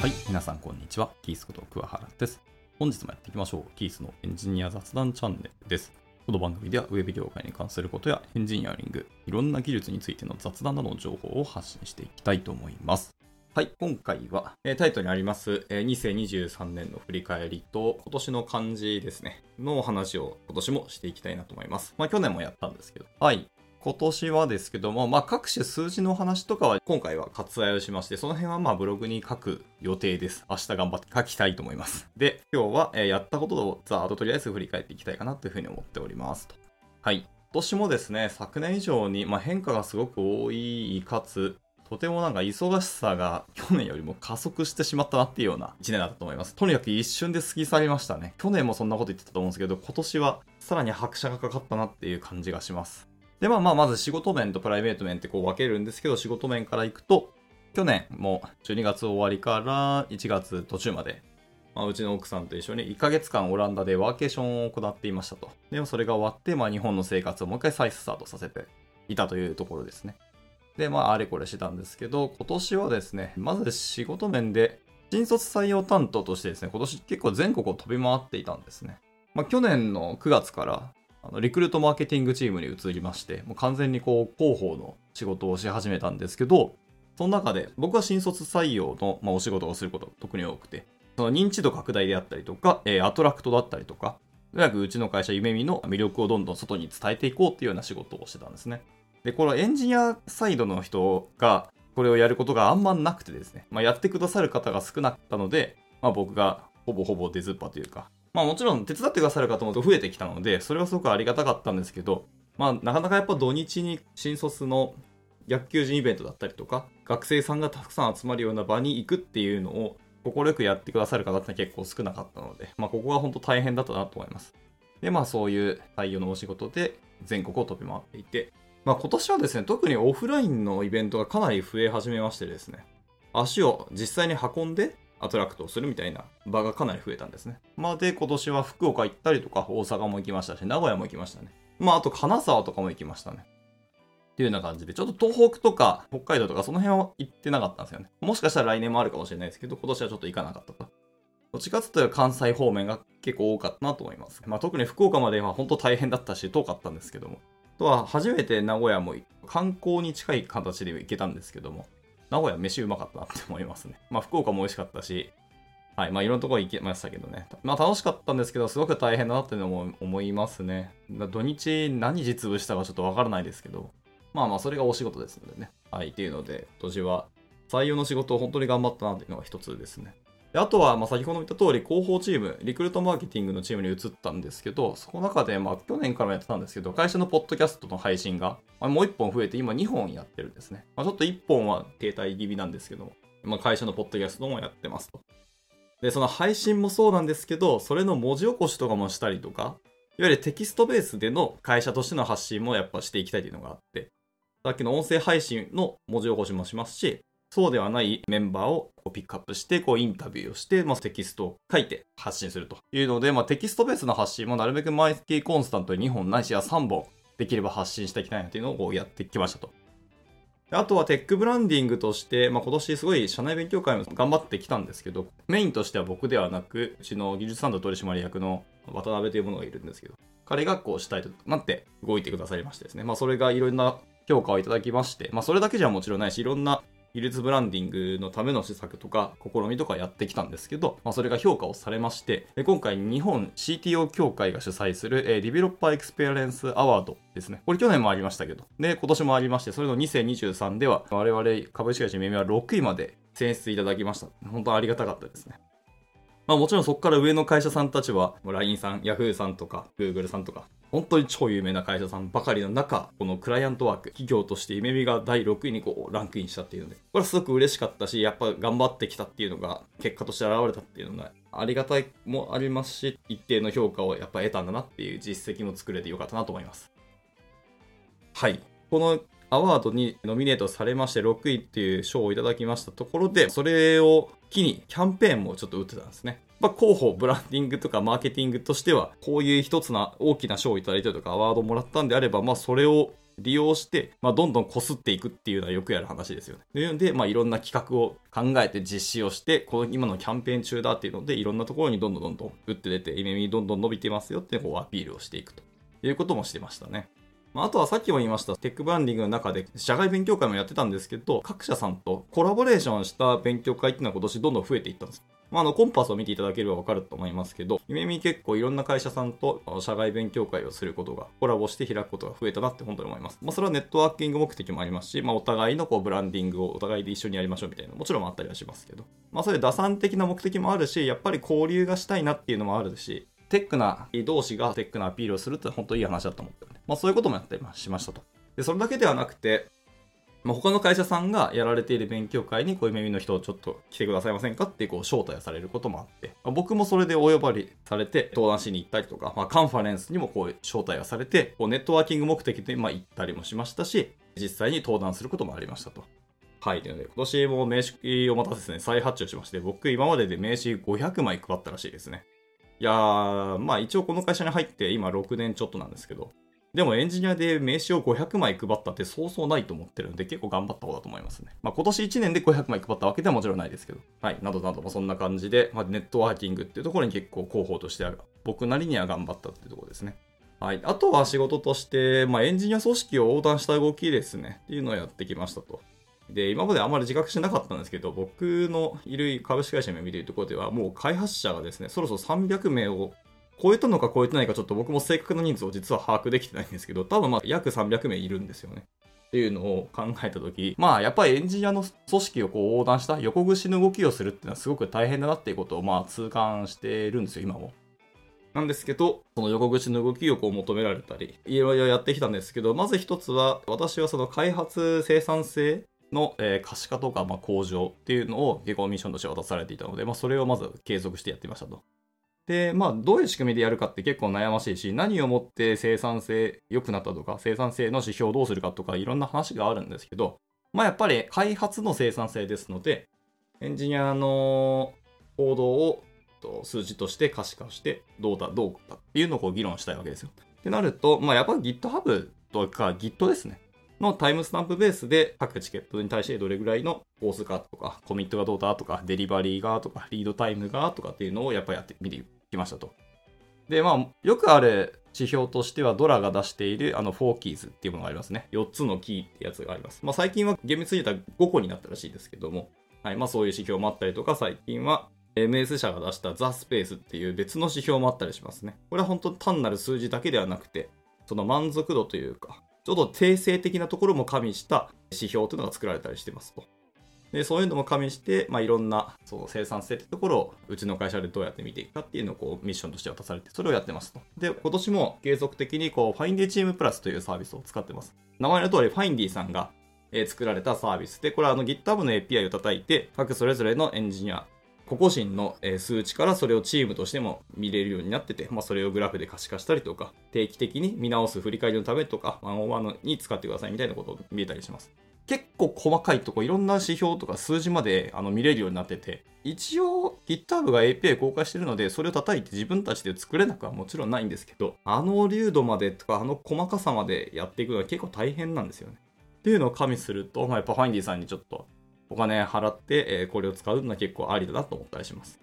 はい、皆さんこんにちは。キースこと桑原です。本日もやっていきましょう。キースのエンジニア雑談チャンネルです。この番組ではウェブ業界に関することやエンジニアリング、いろんな技術についての雑談などの情報を発信していきたいと思います。はい、今回は、タイトルにあります、え2023年の振り返りと、今年の漢字ですね、のお話を今年もしていきたいなと思います。まあ去年もやったんですけど。はい。今年はですけども、まあ、各種数字の話とかは今回は割愛をしまして、その辺はまあブログに書く予定です。明日頑張って書きたいと思います。で、今日は、えーやったことをざーっととりあえず振り返っていきたいかなというふうに思っておりますと。はい。今年もですね、昨年以上に、まあ、変化がすごく多いかつ、とてもなんか忙しさが去年よりも加速してしまったなっていうような1年だったと思います。とにかく一瞬で過ぎ去りましたね。去年もそんなこと言ってたと思うんですけど、今年はさらに拍車がかかったなっていう感じがします。で、まあまあ、まず仕事面とプライベート面ってこう分けるんですけど、仕事面からいくと、去年も12月終わりから1月途中まで、まあ、うちの奥さんと一緒に1ヶ月間オランダでワーケーションを行っていましたと。でもそれが終わって、まあ日本の生活をもう一回再スタートさせていたというところですね。で、まああれこれしてたんですけど、今年はですね、まず仕事面で、新卒採用担当としてですね、今年結構全国を飛び回っていたんですね。まあ去年の9月から、あのリクルートマーケティングチームに移りまして、もう完全にこう広報の仕事をし始めたんですけど、その中で僕は新卒採用の、まあ、お仕事をすることが特に多くて、その認知度拡大であったりとか、えーアトラクトだったりとか、とにかくうちの会社夢見の魅力をどんどん外に伝えていこうっていうような仕事をしてたんですね。で、このエンジニアサイドの人がこれをやることがあんまなくてですね、まあ、やってくださる方が少なかったので、まあ、僕がほぼほぼ出ずっぱというか、まあもちろん手伝ってくださる方も増えてきたので、それはすごくありがたかったんですけど、まあなかなかやっぱ土日に新卒の逆求人イベントだったりとか、学生さんがたくさん集まるような場に行くっていうのを、快くやってくださる方って結構少なかったので、まあここは本当大変だったなと思います。で、まあそういう採用のお仕事で全国を飛び回っていて、まあ今年はですね、特にオフラインのイベントがかなり増え始めましてですね、足を実際に運んでアトラクトをするみたいな場がかなり増えたんですね。まあで、今年は福岡行ったりとか、大阪も行きましたし、名古屋も行きましたね。まああと金沢とかも行きましたね。っていうような感じで、ちょっと東北とか北海道とかその辺は行ってなかったんですよね。もしかしたら来年もあるかもしれないですけど、今年はちょっと行かなかったと。どっちかっていうと関西方面が結構多かったなと思います。まあ特に福岡までは本当大変だったし、遠かったんですけども。あとは初めて名古屋も観光に近い形で行けたんですけども、名古屋飯うまかったなって思いますね。まあ福岡も美味しかったし、はい、まあいろんなところ行きましたけどね。まあ楽しかったんですけど、すごく大変だなっていうのも思いますね。土日何時潰したかちょっとわからないですけど、まあまあそれがお仕事ですのでね。はい、っていうので、今年は採用の仕事を本当に頑張ったなっていうのが一つですね。であとは、ま、先ほど言った通り、広報チーム、リクルートマーケティングのチームに移ったんですけど、そこの中で、ま、去年からもやってたんですけど、会社のポッドキャストの配信が、もう1本増えて、今2本やってるんですね。まあ、ちょっと1本は停滞気味なんですけども、ま、会社のポッドキャストもやってますと。で、その配信もそうなんですけど、それの文字起こしとかもしたりとか、いわゆるテキストベースでの会社としての発信もやっぱしていきたいというのがあって、さっきの音声配信の文字起こしもしますし、そうではないメンバーをピックアップして、こうインタビューをして、まあ、テキストを書いて発信するというので、まあ、テキストベースの発信もなるべく毎月コンスタントに2本ないしは3本できれば発信していきたいなというのをこうやってきましたと。あとはテックブランディングとして、まあ、今年すごい社内勉強会も頑張ってきたんですけど、メインとしては僕ではなく、うちの技術サンド取締役の渡辺というものがいるんですけど、彼がこうしたいとなって動いてくださいましてですね、まあ、それがいろんな評価をいただきまして、まあ、それだけじゃもちろんないし、いろんな技術ブランディングのための施策とか試みとかやってきたんですけど、まあ、それが評価をされまして、今回日本 CTO 協会が主催する、えー、 Developer Experience Award ですね。これ去年もありましたけど、で、今年もありまして、それの2023では我々株式会社ゆめみは6位まで選出いただきました。本当にありがたかったですね。まあもちろんそこから上の会社さんたちは、LINE さん、Yahoo さんとか、Google さんとか、本当に超有名な会社さんばかりの中、このクライアントワーク、企業としてイメミが第6位にこうランクインしたっていうので、これはすごく嬉しかったし、やっぱ頑張ってきたっていうのが、結果として現れたっていうのが、ありがたいもありますし、一定の評価をやっぱ得たんだなっていう実績も作れてよかったなと思います。はい。このアワードにノミネートされまして6位っていう賞をいただきましたところで、それを機にキャンペーンもちょっと打ってたんですね。まあ、広報、ブランディングとかマーケティングとしては、こういう一つな大きな賞をいただいたりとかアワードをもらったんであれば、まあ、それを利用して、まあ、どんどん擦っていくっていうのはよくやる話ですよね。というので、まあ、いろんな企画を考えて実施をして、この今のキャンペーン中だっていうので、いろんなところにどんどんどんどん打って出て、イメミどんどん伸びてますよってこうアピールをしていくということもしてましたね。まあ、あとはさっきも言いました、テックブランディングの中で社外勉強会もやってたんですけど、各社さんとコラボレーションした勉強会っていうのは今年どんどん増えていったんです。まあ、あの、コンパスを見ていただければわかると思いますけど、夢見結構いろんな会社さんと社外勉強会をすることが、コラボして開くことが増えたなって本当に思います。まあ、それはネットワーキング目的もありますし、まあ、お互いのこうブランディングをお互いで一緒にやりましょうみたいな、もちろんあったりはしますけど、まあ、そういう打算的な目的もあるし、やっぱり交流がしたいなっていうのもあるし、テックな同士がテックなアピールをするって本当いい話だと思ってね。まあそういうこともやったりしましたと。で、それだけではなくて、まあ、他の会社さんがやられている勉強会にこういう耳の人をちょっと来てくださいませんかってこう招待されることもあって、まあ僕もそれでお呼ばれされて登壇しに行ったりとか、まあ、カンファレンスにもこう招待がされて、こうネットワーキング目的でまあ行ったりもしましたし、実際に登壇することもありましたと。はい。というので、今年も名刺をまたですね、再発注しまして、僕今までで名刺500枚配ったらしいですね。いやー、まあ一応この会社に入って今6年ちょっとなんですけど、でもエンジニアで名刺を500枚配ったってそうそうないと思ってるので結構頑張った方だと思いますね。まあ今年1年で500枚配ったわけではもちろんないですけど。はい。などなどもそんな感じで、まあ、ネットワーキングっていうところに結構広報としてある。僕なりには頑張ったっていうところですね。はい。あとは仕事として、まあエンジニア組織を横断した動きですね。っていうのをやってきましたと。で、今まであまり自覚してなかったんですけど、僕のいる株式会社を見ているところでは、もう開発者がですね、そろそろ300名を超えたのか超えてないかちょっと僕も正確な人数を実は把握できてないんですけど、多分まあ約300名いるんですよね。っていうのを考えたとき、まあやっぱりエンジニアの組織をこう横断した横串の動きをするっていうのはすごく大変だなっていうことをまあ痛感してるんですよ、今も。なんですけど、その横口の動きをこう求められたり、いろいろやってきたんですけど、まず一つは、私はその開発生産性の、え可視化とか、ま、向上っていうのを結構ミッションとして渡されていたので、まあ、それをまず継続してやってみましたと。で、まあ、どういう仕組みでやるかって結構悩ましいし、何をもって生産性良くなったとか、生産性の指標をどうするかとか、いろんな話があるんですけど、まあ、やっぱり開発の生産性ですので、エンジニアの行動を数字として可視化して、どうだ、どうだっていうのをこう議論したいわけですよ。ってなると、まあ、やっぱり GitHub とか Git ですね。のタイムスタンプベースで各チケットに対してどれぐらいのコースかとか、コミットがどうだとか、デリバリーがとか、リードタイムがとかっていうのをやっぱやってみてきましたと。で、まあ、よくある指標としては、ドラが出しているあの4キーズっていうものがありますね。4つのキーってやつがあります。まあ、最近は厳密に言ったら5個になったらしいですけども、はい、まあそういう指標もあったりとか、最近は MS 社が出したザ・スペースっていう別の指標もあったりしますね。これは本当単なる数字だけではなくて、その満足度というか、ちょっと定性的なところも加味した指標というのが作られたりしてますと。で、そういうのも加味して、まあ、いろんなその生産性ってところをうちの会社でどうやって見ていくかっていうのをこうミッションとして渡されて、それをやってますと。で、今年も継続的にこう、ファインディチームプラスというサービスを使ってます。名前の通り、ファインディさんが、作られたサービスで、これはあの GitHub の API を叩いて、各それぞれのエンジニア、個々人の数値からそれをチームとしても見れるようになってて、まあ、それをグラフで可視化したりとか、定期的に見直す振り返りのためとか、ワンオンワンに使ってくださいみたいなことを見えたりします。結構細かいとこ、いろんな指標とか数字まであの見れるようになってて、一応 GitHub が API 公開してるので、それを叩いて自分たちで作れなくはもちろんないんですけど、あの流度までとか、あの細かさまでやっていくのは結構大変なんですよね。っていうのを加味すると、まあ、やっぱファインディさんにちょっとお金払って、えこれを使うのは結構ありだなと思ったりします。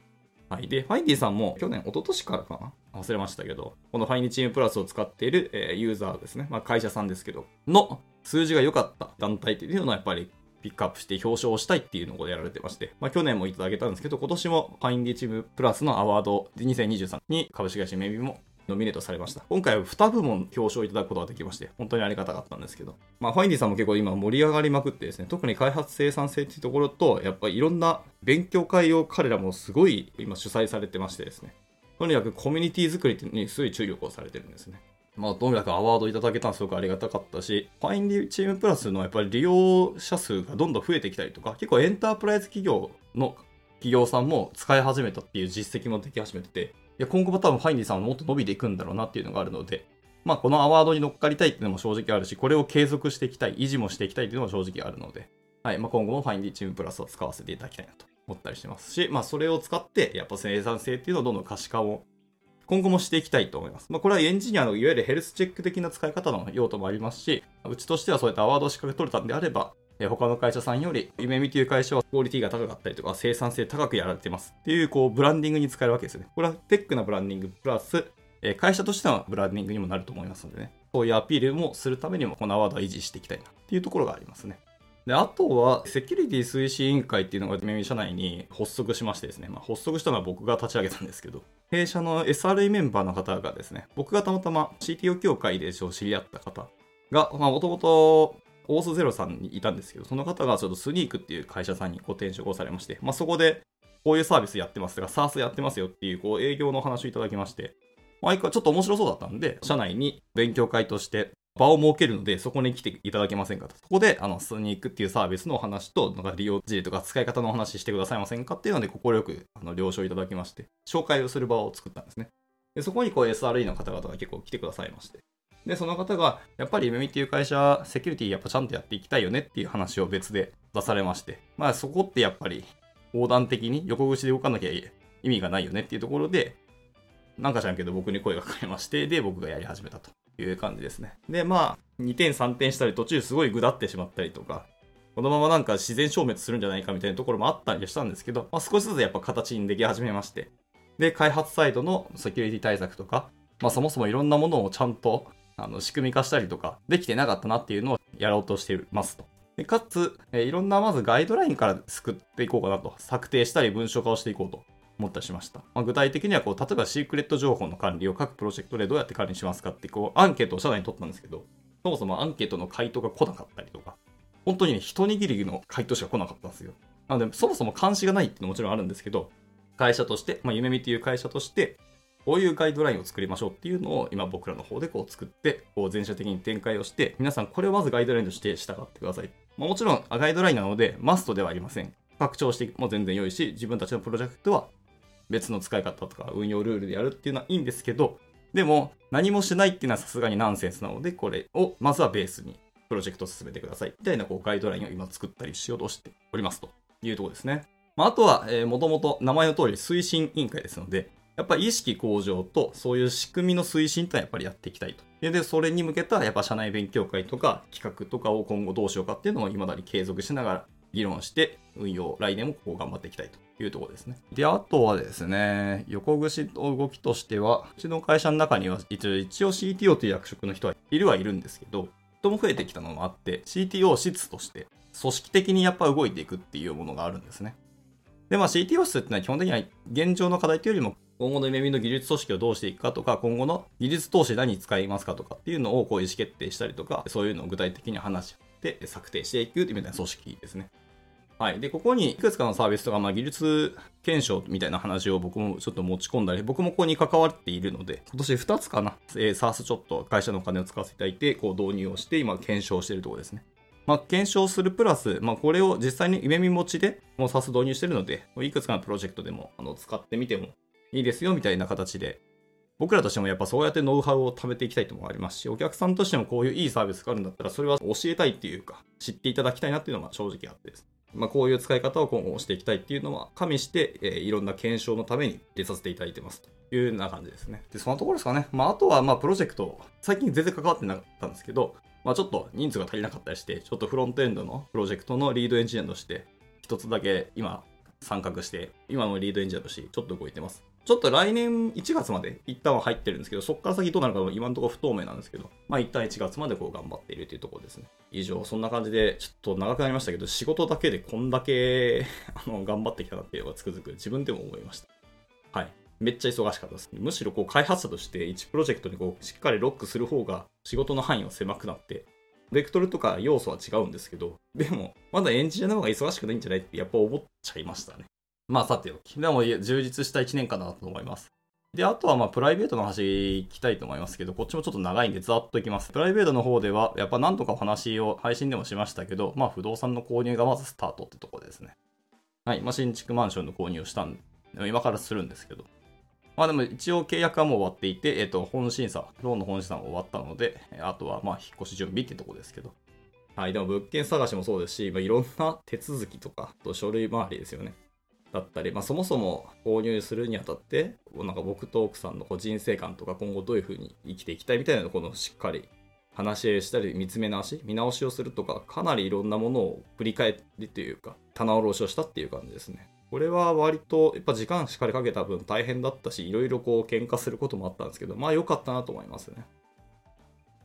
はい。で、ファインディさんも去年、一昨年からかな？忘れましたけど、このファインディチームプラスを使っている、えユーザーですね。まあ会社さんですけど、の数字が良かった団体っていうのはやっぱりピックアップして表彰をしたいっていうのをやられてまして、まあ去年もいただけたんですけど、今年もファインディチームプラスのアワード2023に株式会社メビもノミネートされました。今回は2部門表彰いただくことができまして、本当にありがたかったんですけど。まあ、ファインディさんも結構今盛り上がりまくってですね、特に開発生産性っていうところと、やっぱりいろんな勉強会を彼らもすごい今主催されてましてですね、とにかくコミュニティ作りにすごい注力をされてるんですね。まあ、とにかくアワードいただけたのすごくありがたかったし、ファインディチームプラスのやっぱり利用者数がどんどん増えてきたりとか、結構エンタープライズ企業の企業さんも使い始めたっていう実績もでき始めてて、や今後も多分ファインディさんはもっと伸びていくんだろうなっていうのがあるので、まあこのアワードに乗っかりたいっていうのも正直あるし、これを継続していきたい、維持もしていきたいっていうのも正直あるので、はい、まあ今後もファインディチームプラスを使わせていただきたいなと思ったりしてますし、まあそれを使って、やっぱ生産性っていうのをどんどん可視化を今後もしていきたいと思います。まあ、これはエンジニアのいわゆるヘルスチェック的な使い方の用途もありますし、うちとしてはそういったアワードを資格取れたんであれば、他の会社さんより、夢見という会社はクオリティが高かったりとか、生産性高くやられてますっていう、こう、ブランディングに使えるわけですよね。これはテックなブランディングプラス、会社としてのブランディングにもなると思いますのでね。そういうアピールもするためにも、このアワードは維持していきたいなっていうところがありますね。で、あとは、セキュリティ推進委員会っていうのが、夢見社内に発足しましてですね、まあ、発足したのは僕が立ち上げたんですけど、弊社の SRE メンバーの方がですね、僕がたまたま CTO 協会で知り合った方が、まあ、もともと、オースゼロさんにいたんですけど、その方がちょっとスニークっていう会社さんにこう転職をされまして、まあ、そこで、こういうサービスやってますとか、SARS やってますよっていう、こう、営業の話をいただきまして、まあ、ちょっと面白そうだったんで、社内に勉強会として場を設けるので、そこに来ていただけませんかと。そこで、あの、スニークっていうサービスのお話と、なんか利用事例とか使い方のお話してくださいませんかっていうので、快く、あの、了承いただきまして、紹介をする場を作ったんですね。で、そこにこう SRE の方々が結構来てくださいまして。で、その方が、やっぱり夢見っていう会社、セキュリティやっぱちゃんとやっていきたいよねっていう話を別で出されまして、まあそこってやっぱり横断的に横串で動かなきゃ意味がないよねっていうところで、なんかじゃんけど僕に声がかかりまして、で、僕がやり始めたという感じですね。で、まあ、2点3点したり途中すごいぐだってしまったりとか、このままなんか自然消滅するんじゃないかみたいなところもあったりしたんですけど、まあ、少しずつやっぱ形にでき始めまして、で、開発サイドのセキュリティ対策とか、まあそもそもいろんなものをちゃんとあの仕組み化したりとかできてなかったなっていうのをやろうとしていますと。でかつ、えいろんなまずガイドラインから作っていこうかなと。策定したり文章化をしていこうと思ったりしました。まあ、具体的にはこう、例えばシークレット情報の管理を各プロジェクトでどうやって管理しますかってこう、アンケートを社内に取ったんですけど、そもそもアンケートの回答が来なかったりとか、本当にね、一握りの回答しか来なかったんですよ。なので、そもそも監視がないっていうのももちろんあるんですけど、会社として、まあ、夢見っていう会社として、こういうガイドラインを作りましょうっていうのを今僕らの方でこう作って、こう全社的に展開をして、皆さんこれをまずガイドラインとして従ってください。まあ、もちろんガイドラインなのでマストではありません。拡張しても全然良いし、自分たちのプロジェクトは別の使い方とか運用ルールでやるっていうのはいいんですけど、でも何もしないっていうのはさすがにナンセンスなので、これをまずはベースにプロジェクトを進めてください。みたいなこうガイドラインを今作ったりしようとしておりますというところですね。まあ、あとは、えー、もともと名前の通り推進委員会ですので、やっぱ意識向上とそういう仕組みの推進ってのはやっぱりやっていきたいと。で、それに向けたやっぱ社内勉強会とか企画とかを今後どうしようかっていうのも未だに継続しながら議論して運用、来年もこう頑張っていきたいというところですね。で、あとはですね、横串の動きとしては、うちの会社の中には一応一応 CTO という役職の人はいるはいるんですけど、人も増えてきたのもあって、CTO 室として組織的にやっぱ動いていくっていうものがあるんですね。で、まあ CTO 室ってのは基本的には現状の課題というよりも今後の夢見の技術組織をどうしていくかとか、今後の技術投資何に使いますかとかっていうのをこう意思決定したりとか、そういうのを具体的に話して策定していくみたいな組織ですね。はい。で、ここにいくつかのサービスとか、まあ、技術検証みたいな話を僕もちょっと持ち込んだり、僕もここに関わっているので、今年2つかな、えー、SARS ちょっと会社のお金を使わせていただいて、こう導入をして、今検証しているところですね。まあ、検証するプラス、まあ、これを実際に夢見持ちでもう SARS 導入しているので、いくつかのプロジェクトでもあの使ってみてもいいですよみたいな形で、僕らとしてもやっぱそうやってノウハウを貯めていきたいともありますし、お客さんとしてもこういういいサービスがあるんだったら、それは教えたいっていうか、知っていただきたいなっていうのが正直あってです。まあ、こういう使い方を今後していきたいっていうのは加味して、えー、いろんな検証のために入れさせていただいてますというような感じですね。で、そのところですかね。まあ、あとは、まあ、プロジェクト、最近全然関わってなかったんですけど、まあ、ちょっと人数が足りなかったりして、ちょっとフロントエンドのプロジェクトのリードエンジニアとして、一つだけ今参画して、今のリードエンジニアとしてちょっと動いてます。ちょっと来年1月まで一旦は入ってるんですけど、そこから先どうなるかは今のところ不透明なんですけど、まあ一旦1月までこう頑張っているというところですね。以上、そんな感じで、ちょっと長くなりましたけど、仕事だけでこんだけあの頑張ってきたなっていうのがつくづく自分でも思いました。はい。めっちゃ忙しかったです。むしろこう開発者として1プロジェクトにこうしっかりロックする方が仕事の範囲は狭くなって、ベクトルとか要素は違うんですけど、でも、まだエンジニアの方が忙しくないんじゃないってやっぱ思っちゃいましたね。まあさておき。でも充実した1年間だなと思います。で、あとはまあプライベートの話聞きたいと思いますけど、こっちもちょっと長いんでざっといきます。プライベートの方では、やっぱ何とかお話を配信でもしましたけど、まあ不動産の購入がまずスタートってとこですね。はい。まあ新築マンションの購入をしたんで、今からするんですけど。まあでも一応契約はもう終わっていて、えっ、ー、と、本審査、ローンの本審査も終わったので、あとはまあ引っ越し準備ってとこですけど。はい。でも物件探しもそうですし、まあ、いろんな手続きとか、と書類周りですよね。だったり、まあ、そもそも購入するにあたってなんか僕と奥さんのこう人生観とか今後どういうふうに生きていきたいみたいなのをしっかり話し合いしたり見つめ直し見直しをするとかかなりいろんなものを振り返りというか棚卸しをしたっていう感じですね。これは割とやっぱ時間しっかりかけた分大変だったしいろいろこう喧嘩することもあったんですけどまあ良かったなと思いますね。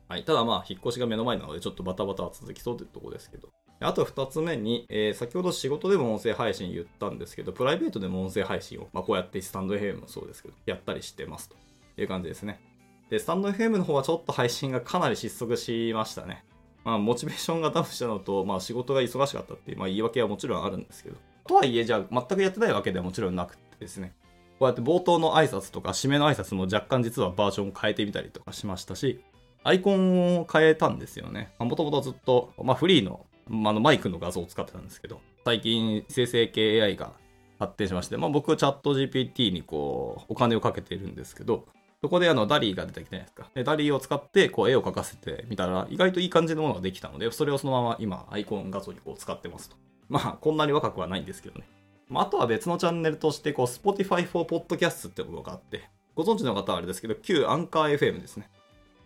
はい、ただまあ引っ越しが目の前なのでちょっとバタバタは続きそうというところですけど。あと2つ目に、えー、先ほど仕事でも音声配信言ったんですけど、プライベートでも音声配信を、まあ、こうやってスタンド FM もそうですけど、やったりしてますという感じですね。で、スタンド FM の方はちょっと配信がかなり失速しましたね。まあ、モチベーションがダウンしたのと、まあ、仕事が忙しかったっていう、まあ、言い訳はもちろんあるんですけど、とはいえ、じゃあ、全くやってないわけではもちろんなくてですね、こうやって冒頭の挨拶とか、締めの挨拶も若干実はバージョンを変えてみたりとかしましたし、アイコンを変えたんですよね。もともとずっと、まあ、フリーのまあ、のマイクの画像を使ってたんですけど、最近生成系 AI が発展しまして、まあ、僕はチャット GPT にこう、お金をかけているんですけど、そこであのダリーが出てきたじゃないですか。でダリーを使ってこう絵を描かせてみたら、意外といい感じのものができたので、それをそのまま今、アイコン画像にこう使ってますと。まあ、こんなに若くはないんですけどね。まあ、あとは別のチャンネルとして、こう、Spotify for Podcast ってものがあって、ご存知の方はあれですけど、旧アンカー FM ですね。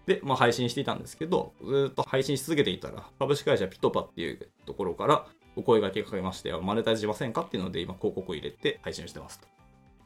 で、まあ、配信していたんですけど、ずっと配信し続けていたら、株式会社ピトパっていうところからお声掛けかけまして、マネタイズしませんかっていうので、今広告を入れて配信してますと。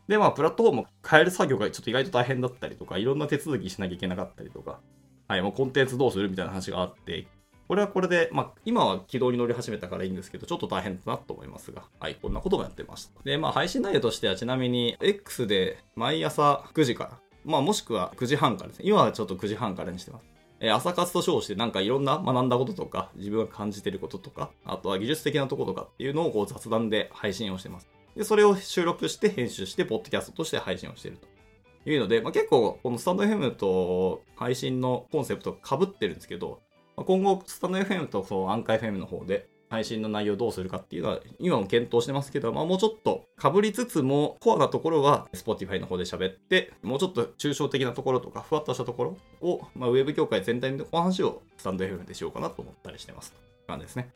で、まあ、プラットフォームを変える作業がちょっと意外と大変だったりとか、いろんな手続きしなきゃいけなかったりとか、はい、もうコンテンツどうするみたいな話があって、これはこれで、まあ、今は軌道に乗り始めたからいいんですけど、ちょっと大変だなと思いますが、はい、こんなこともやってました。で、まあ、配信内容としてはちなみに、X で毎朝9時から、まあ、もしくは9時半からですね。今はちょっと9時半からにしてます。え朝活と称してなんかいろんな学んだこととか、自分が感じてることとか、あとは技術的なところとかっていうのをこう雑談で配信をしてます。で、それを収録して編集して、ポッドキャストとして配信をしているというので、まあ、結構このスタンド FM と配信のコンセプトが被ってるんですけど、まあ、今後スタンド FM とアンカー FM の方で配信の内容をどうするかっていうのは今も検討してますけど、まあ、もうちょっと被りつつもコアなところは Spotify の方で喋ってもうちょっと抽象的なところとかふわっとしたところを、まあ、ウェブ業界全体のお話をスタンド FM でしようかなと思ったりしてます感じですね。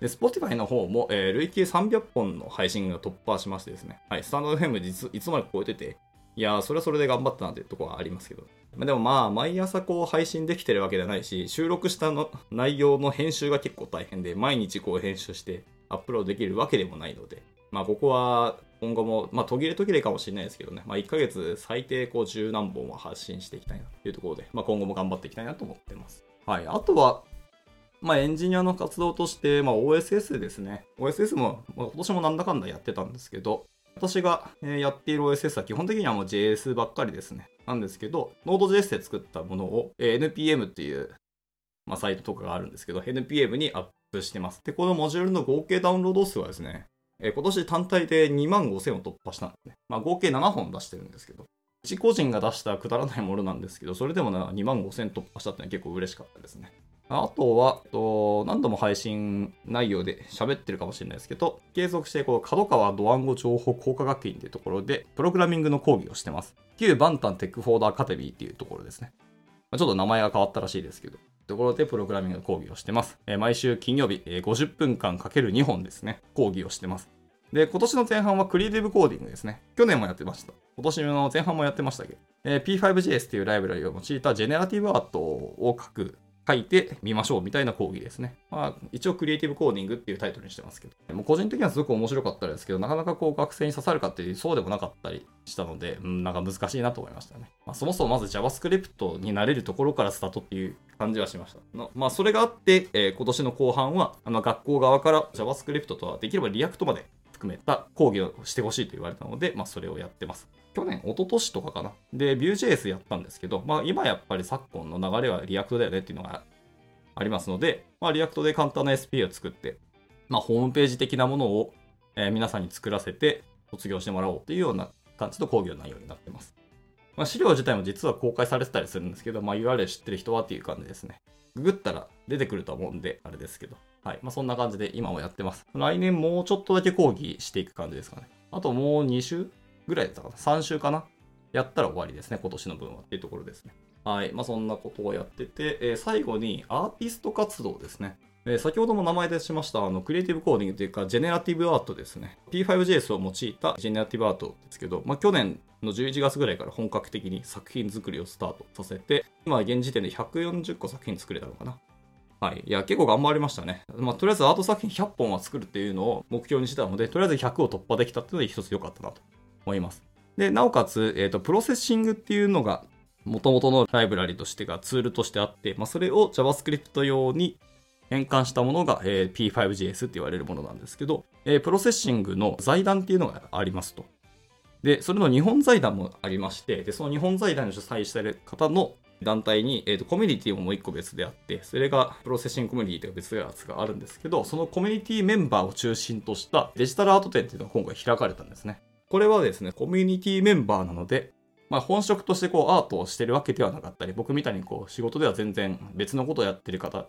で、Spotify の方も、えー、累計300本の配信が突破しましてですね、はい、スタンド FM いつまで超えてて、いやー、それはそれで頑張ったなというところはありますけど。でもまあ、毎朝こう配信できてるわけではないし、収録したの内容の編集が結構大変で、毎日こう編集してアップロードできるわけでもないので、まあここは今後も、まあ途切れ途切れかもしれないですけどね、まあ1ヶ月最低こう十何本は発信していきたいなというところで、まあ今後も頑張っていきたいなと思ってます。はい。あとは、まあエンジニアの活動として、まあ OSS ですね。OSS も、まあ、今年もなんだかんだやってたんですけど、私がやっている OSS は基本的にはもう JS ばっかりですね。なんですけど、Node.js で作ったものを NPM っていう、まあ、サイトとかがあるんですけど、NPM にアップしてます。で、このモジュールの合計ダウンロード数はですね、え今年単体で2万5000を突破したんですね。まあ、合計7本出してるんですけど、一個人が出したくだらないものなんですけど、それでも2万5000突破したってのは結構嬉しかったですね。あとは、と何度も配信内容で喋ってるかもしれないですけど、継続してこう角川ドワンゴ情報工科学院というところで、プログラミングの講義をしてます。旧バンタンテックフォードアカデミーっていうところですね。ちょっと名前が変わったらしいですけど、ところでプログラミングの講義をしてます。え毎週金曜日、え50分間かける2本ですね、講義をしてます。で、今年の前半はクリエイティブコーディングですね。去年もやってました。今年の前半もやってましたけど、え p5.js っていうライブラリを用いたジェネラティブアートを書く書いてみましょうみたいな講義ですね。まあ、一応クリエイティブコーディングっていうタイトルにしてますけど、もう個人的にはすごく面白かったですけど、なかなかこう学生に刺さるかっていうそうでもなかったりしたので、うん、なんか難しいなと思いましたね。まあ、そもそもまず JavaScript になれるところからスタートっていう感じはしました。のまあ、それがあって、えー、今年の後半は、あの学校側から JavaScript とはできれば React まで含めた講義をしてほしいと言われたので、まあ、それをやってます。去年、一昨年とかかな。で、Vue.js やったんですけど、まあ、今やっぱり昨今の流れは React だよねっていうのがありますので、まあ、リアクトで簡単な SP を作って、まあ、ホームページ的なものを、えー、皆さんに作らせて卒業してもらおうというような感じの講義の内容になってます。まあ、資料自体も実は公開されてたりするんですけど、まあ、URL 知ってる人はっていう感じですね。ググったら出てくると思うんで、あれですけど。はい。まあ、そんな感じで今もやってます。来年もうちょっとだけ講義していく感じですかね。あともう2週ぐらいだったかな ?3 週かなやったら終わりですね。今年の分はっていうところですね。はい。まあ、そんなことをやってて、えー、最後にアーティスト活動ですね。え先ほども名前出しました、あの、クリエイティブコーディングというか、ジェネラティブアートですね。P5JS を用いたジェネラティブアートですけど、まあ、去年の11月ぐらいから本格的に作品作りをスタートさせて、今現時点で140個作品作れたのかな。はい。いや、結構頑張りましたね。まあ、とりあえずアート作品100本は作るっていうのを目標にしてたので、とりあえず100を突破できたっていうので一つ良かったなと思います。で、なおかつ、えっ、ー、と、 Processing っていうのが、元々のライブラリとしてがツールとしてあって、まあ、それを JavaScript 用に変換したものが、えー、 p5.js って言われるものなんですけど、えー、 Processing の財団っていうのがありますと。で、それの日本財団もありまして、で、その日本財団に主催している方の団体に、えーと、コミュニティももう一個別であって、それが Processing コミュニティという別のやつがあるんですけど、そのコミュニティメンバーを中心としたデジタルアート展っていうのが今回開かれたんですね。これはですね、コミュニティメンバーなので、まあ、本職としてこうアートをしてるわけではなかったり、僕みたいにこう仕事では全然別のことをやってる方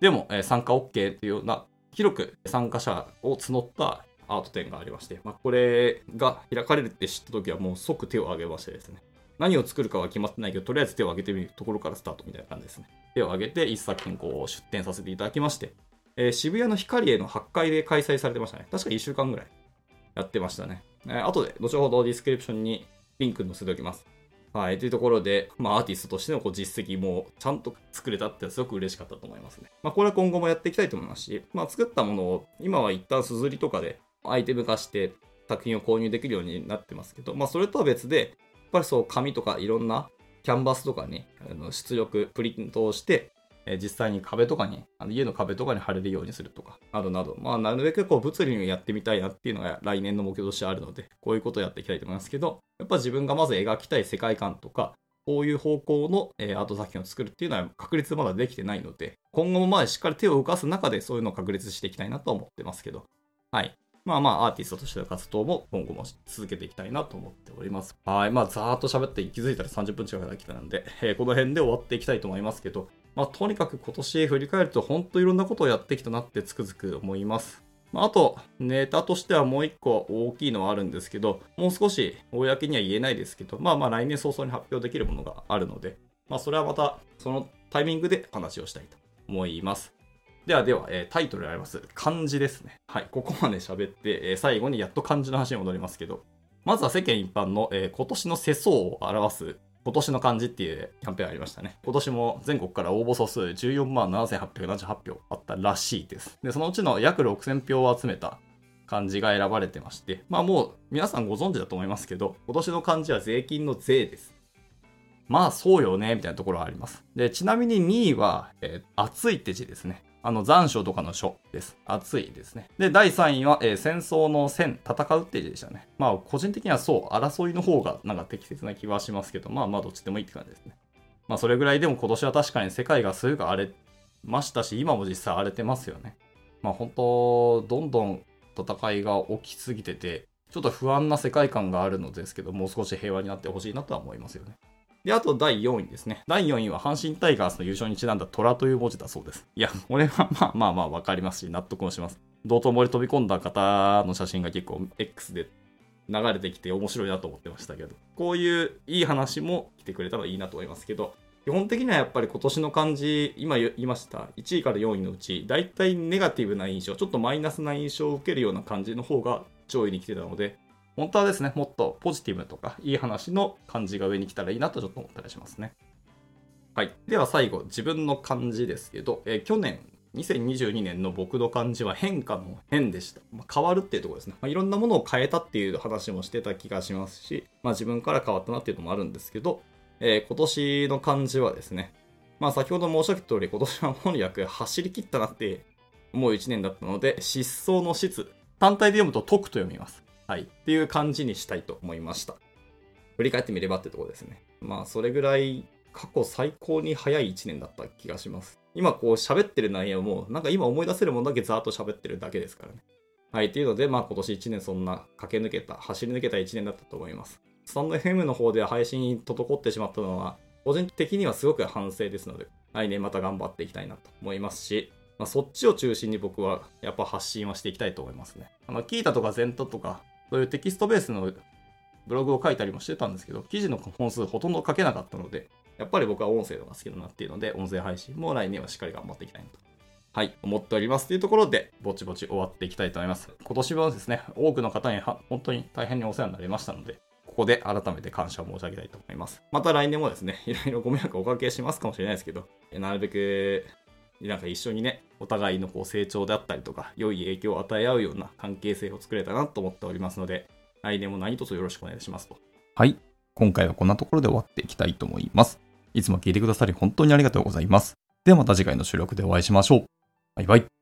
でも、え参加 OK っていうような、広く参加者を募ったアート展がありまして、まあ、これが開かれるって知った時はもう即手を挙げましてですね。何を作るかは決まってないけど、とりあえず手を挙げてみるところからスタートみたいな感じですね。手を挙げて一作品こう出展させていただきまして、えー、渋谷の光への8階で開催されてましたね。確か1週間ぐらいやってましたね。えー、後で、後ほどディスクリプションにリンク載せておきます。はい。というところで、まあ、アーティストとしてのこう実績もちゃんと作れたってすごく嬉しかったと思いますね。まあ、これは今後もやっていきたいと思いますし、まあ、作ったものを今は一旦 SUZURI とかでアイテム化して作品を購入できるようになってますけど、まあ、それとは別で、やっぱりそう、紙とかいろんなキャンバスとかにあの出力、プリントをして、え実際に壁とかに、あの家の壁とかに貼れるようにするとか、などなど、まあ、なるべくこう物理をやってみたいなっていうのが来年の目標としてあるので、こういうことをやっていきたいと思いますけど、やっぱ自分がまず描きたい世界観とか、こういう方向の、えアート作品を作るっていうのは確立まだできてないので、今後もまあしっかり手を動かす中でそういうのを確立していきたいなと思ってますけど、はい。まあまあアーティストとしての活動も今後も続けていきたいなと思っております。はい。まあざーっと喋って気づいたら30分近くなってきたので、えー、この辺で終わっていきたいと思いますけど、まあとにかく今年振り返ると本当いろんなことをやってきたなってつくづく思います。まあ、あと、ネタとしてはもう一個大きいのはあるんですけど、もう少し公には言えないですけど、まあまあ来年早々に発表できるものがあるので、まあそれはまたそのタイミングで話をしたいと思います。ではでは、えー、タイトルあります。漢字ですね。はい。ここまで喋って、えー、最後にやっと漢字の話に戻りますけど、まずは世間一般の、えー、今年の世相を表す今年の漢字っていうキャンペーンありましたね。今年も全国から応募総数14万7878票あったらしいです。で、そのうちの約6000票を集めた漢字が選ばれてまして、まあもう皆さんご存知だと思いますけど、今年の漢字は税金の税です。まあそうよね、みたいなところはあります。で、ちなみに2位は、えー、暑いって字ですね。あの、残暑とかの書です。暑いですね。で、第3位は、えー、戦争の戦、戦うって字でしたね。まあ、個人的にはそう、争いの方がなんか適切な気はしますけど、まあまあ、どっちでもいいって感じですね。まあ、それぐらいでも今年は確かに世界がすごく荒れましたし、今も実際荒れてますよね。まあ、本当どんどん戦いが起きすぎてて、ちょっと不安な世界観があるのですけど、もう少し平和になってほしいなとは思いますよね。で、あと第4位ですね。第4位は阪神タイガースの優勝にちなんだ虎という文字だそうです。いや、これはまあまあまあわかりますし、納得もします。道頓堀飛び込んだ方の写真が結構 X で流れてきて面白いなと思ってましたけど、こういういい話も来てくれたらいいなと思いますけど、基本的にはやっぱり今年の漢字、今言いました、1位から4位のうち、大体ネガティブな印象、ちょっとマイナスな印象を受けるような感じの方が上位に来てたので、本当はですね、もっとポジティブとかいい話の漢字が上に来たらいいなとちょっと思ったりしますね。はい。では最後、自分の漢字ですけど、えー、去年、2022年の僕の漢字は変化の変でした。まあ、変わるっていうところですね。まあ、いろんなものを変えたっていう話もしてた気がしますし、まあ、自分から変わったなっていうのもあるんですけど、えー、今年の漢字はですね、まあ先ほど申し上げた通り、今年はもう約走り切ったなって思う1年だったので、失踪の質、単体で読むと解くと読みます。はい。っていう感じにしたいと思いました。振り返ってみればってとこですね。まあ、それぐらい過去最高に早い1年だった気がします。今こう喋ってる内容も、なんか今思い出せるものだけざーっと喋ってるだけですからね。はい。っていうので、まあ今年1年そんな駆け抜けた、走り抜けた1年だったと思います。スタンド FM の方では配信に滞ってしまったのは、個人的にはすごく反省ですので、来年また頑張っていきたいなと思いますし、まあ、そっちを中心に僕はやっぱ発信はしていきたいと思いますね。あの、キータとかゼントとか、そういうテキストベースのブログを書いたりもしてたんですけど、記事の本数ほとんど書けなかったので、やっぱり僕は音声のが好きだなっていうので、音声配信も来年はしっかり頑張っていきたいなとはい、思っておりますというところで、ぼちぼち終わっていきたいと思います。今年はですね、多くの方には本当に大変にお世話になりましたので、ここで改めて感謝を申し上げたいと思います。また来年もですね、いろいろご迷惑をおかけしますかもしれないですけど、なるべく、なんか一緒にね、お互いのこう成長であったりとか、良い影響を与え合うような関係性を作れたなと思っておりますので、来年も何卒よろしくお願いしますと。はい。今回はこんなところで終わっていきたいと思います。いつも聞いてくださり本当にありがとうございます。ではまた次回の収録でお会いしましょう。バイバイ。